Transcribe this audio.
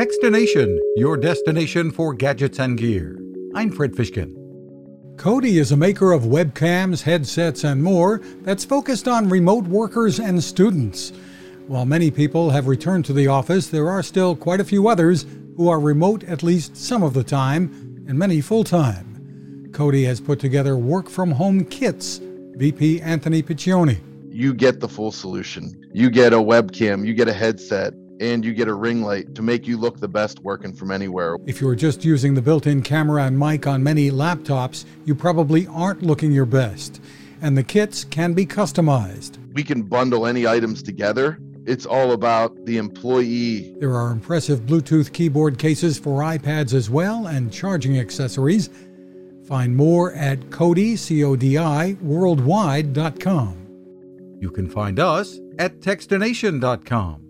Techstination, your destination for gadgets and gear. I'm Fred Fishkin. Codi is a maker of webcams, headsets, and more that's focused on remote workers and students. While many people have returned to the office, there are still quite a few others who are remote at least some of the time, and many full time. Codi has put together work from home kits. VP Anthony Piccioni. You get the full solution. You get a webcam, you get a headset, and you get a ring light to make you look the best working from anywhere. If you're just using the built in camera and mic on many laptops, you probably aren't looking your best. And the kits can be customized. We can bundle any items together. It's all about the employee. There are impressive Bluetooth keyboard cases for iPads as well and charging accessories. Find more at Codi, C-O-D-I, worldwide.com. You can find us at Techstination.com.